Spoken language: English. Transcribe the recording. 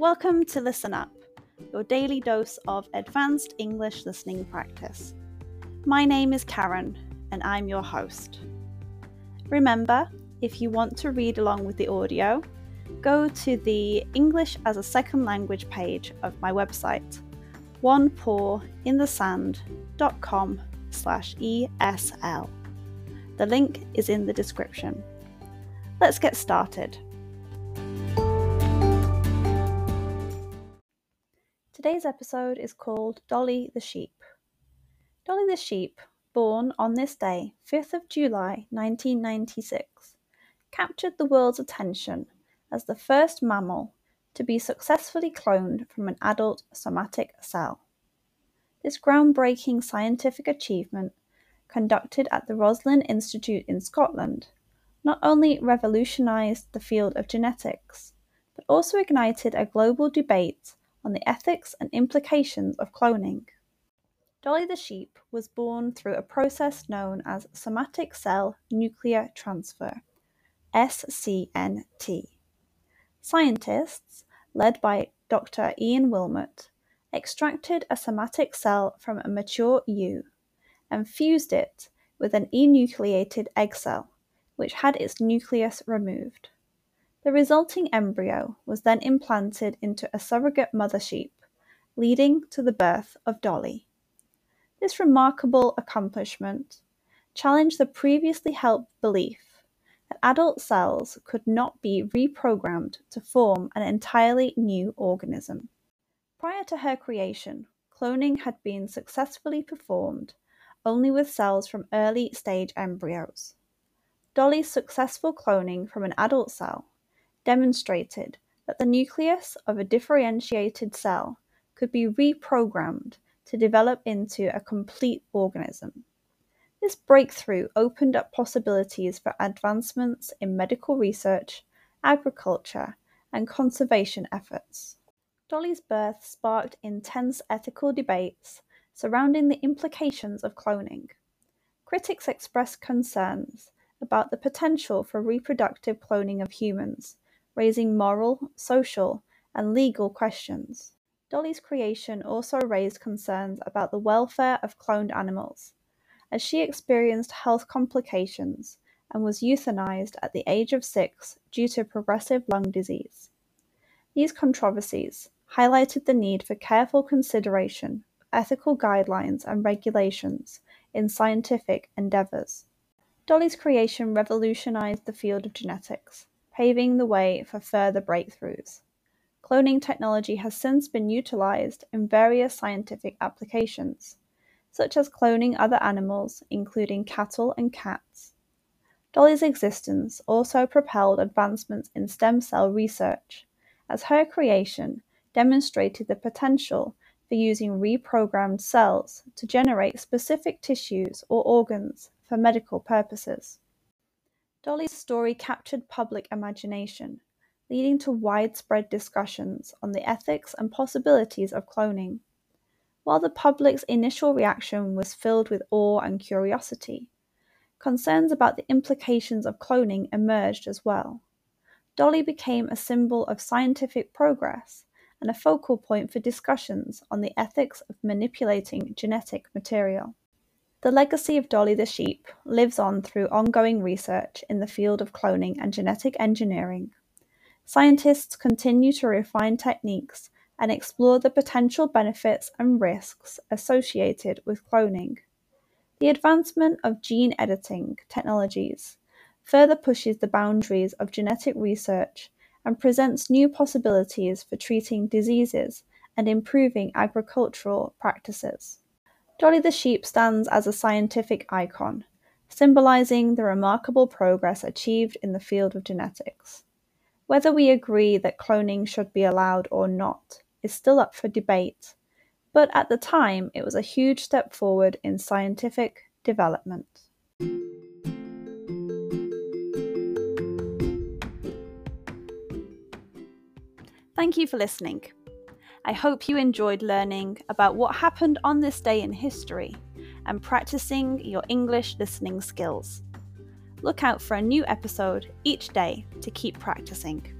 Welcome to Listen Up, your daily dose of advanced English listening practice. My name is Karen, and I'm your host. Remember, if you want to read along with the audio, go to the English as a Second Language page of my website, onepawinthesand.com slash ESL. The link is in the description. Let's get started. Today's episode is called Dolly the Sheep. Dolly the Sheep, born on this day, 5th of July 1996, captured the world's attention as the first mammal to be successfully cloned from an adult somatic cell. This groundbreaking scientific achievement, conducted at the Roslin Institute in Scotland, not only revolutionized the field of genetics, but also ignited a global debate on the ethics and implications of cloning. Dolly the sheep was born through a process known as somatic cell nuclear transfer, SCNT. Scientists, led by Dr. Ian Wilmut, extracted a somatic cell from a mature ewe and fused it with an enucleated egg cell, which had its nucleus removed. The resulting embryo was then implanted into a surrogate mother sheep, leading to the birth of Dolly. This remarkable accomplishment challenged the previously held belief that adult cells could not be reprogrammed to form an entirely new organism. Prior to her creation, cloning had been successfully performed only with cells from early stage embryos. Dolly's successful cloning from an adult cell demonstrated that the nucleus of a differentiated cell could be reprogrammed to develop into a complete organism. This breakthrough opened up possibilities for advancements in medical research, agriculture, and conservation efforts. Dolly's birth sparked intense ethical debates surrounding the implications of cloning. Critics expressed concerns about the potential for reproductive cloning of humans, raising moral, social, and legal questions. Dolly's creation also raised concerns about the welfare of cloned animals, as she experienced health complications and was euthanized at the age of six due to progressive lung disease. These controversies highlighted the need for careful consideration of ethical guidelines and regulations in scientific endeavors. Dolly's creation revolutionized the field of genetics, paving the way for further breakthroughs. Cloning technology has since been utilized in various scientific applications, such as cloning other animals, including cattle and cats. Dolly's existence also propelled advancements in stem cell research, as her creation demonstrated the potential for using reprogrammed cells to generate specific tissues or organs for medical purposes. Dolly's story captured public imagination, leading to widespread discussions on the ethics and possibilities of cloning. While the public's initial reaction was filled with awe and curiosity, concerns about the implications of cloning emerged as well. Dolly became a symbol of scientific progress and a focal point for discussions on the ethics of manipulating genetic material. The legacy of Dolly the sheep lives on through ongoing research in the field of cloning and genetic engineering. Scientists continue to refine techniques and explore the potential benefits and risks associated with cloning. The advancement of gene editing technologies further pushes the boundaries of genetic research and presents new possibilities for treating diseases and improving agricultural practices. Dolly the sheep stands as a scientific icon, symbolizing the remarkable progress achieved in the field of genetics. Whether we agree that cloning should be allowed or not is still up for debate, but at the time it was a huge step forward in scientific development. Thank you for listening. I hope you enjoyed learning about what happened on this day in history and practicing your English listening skills. Look out for a new episode each day to keep practicing.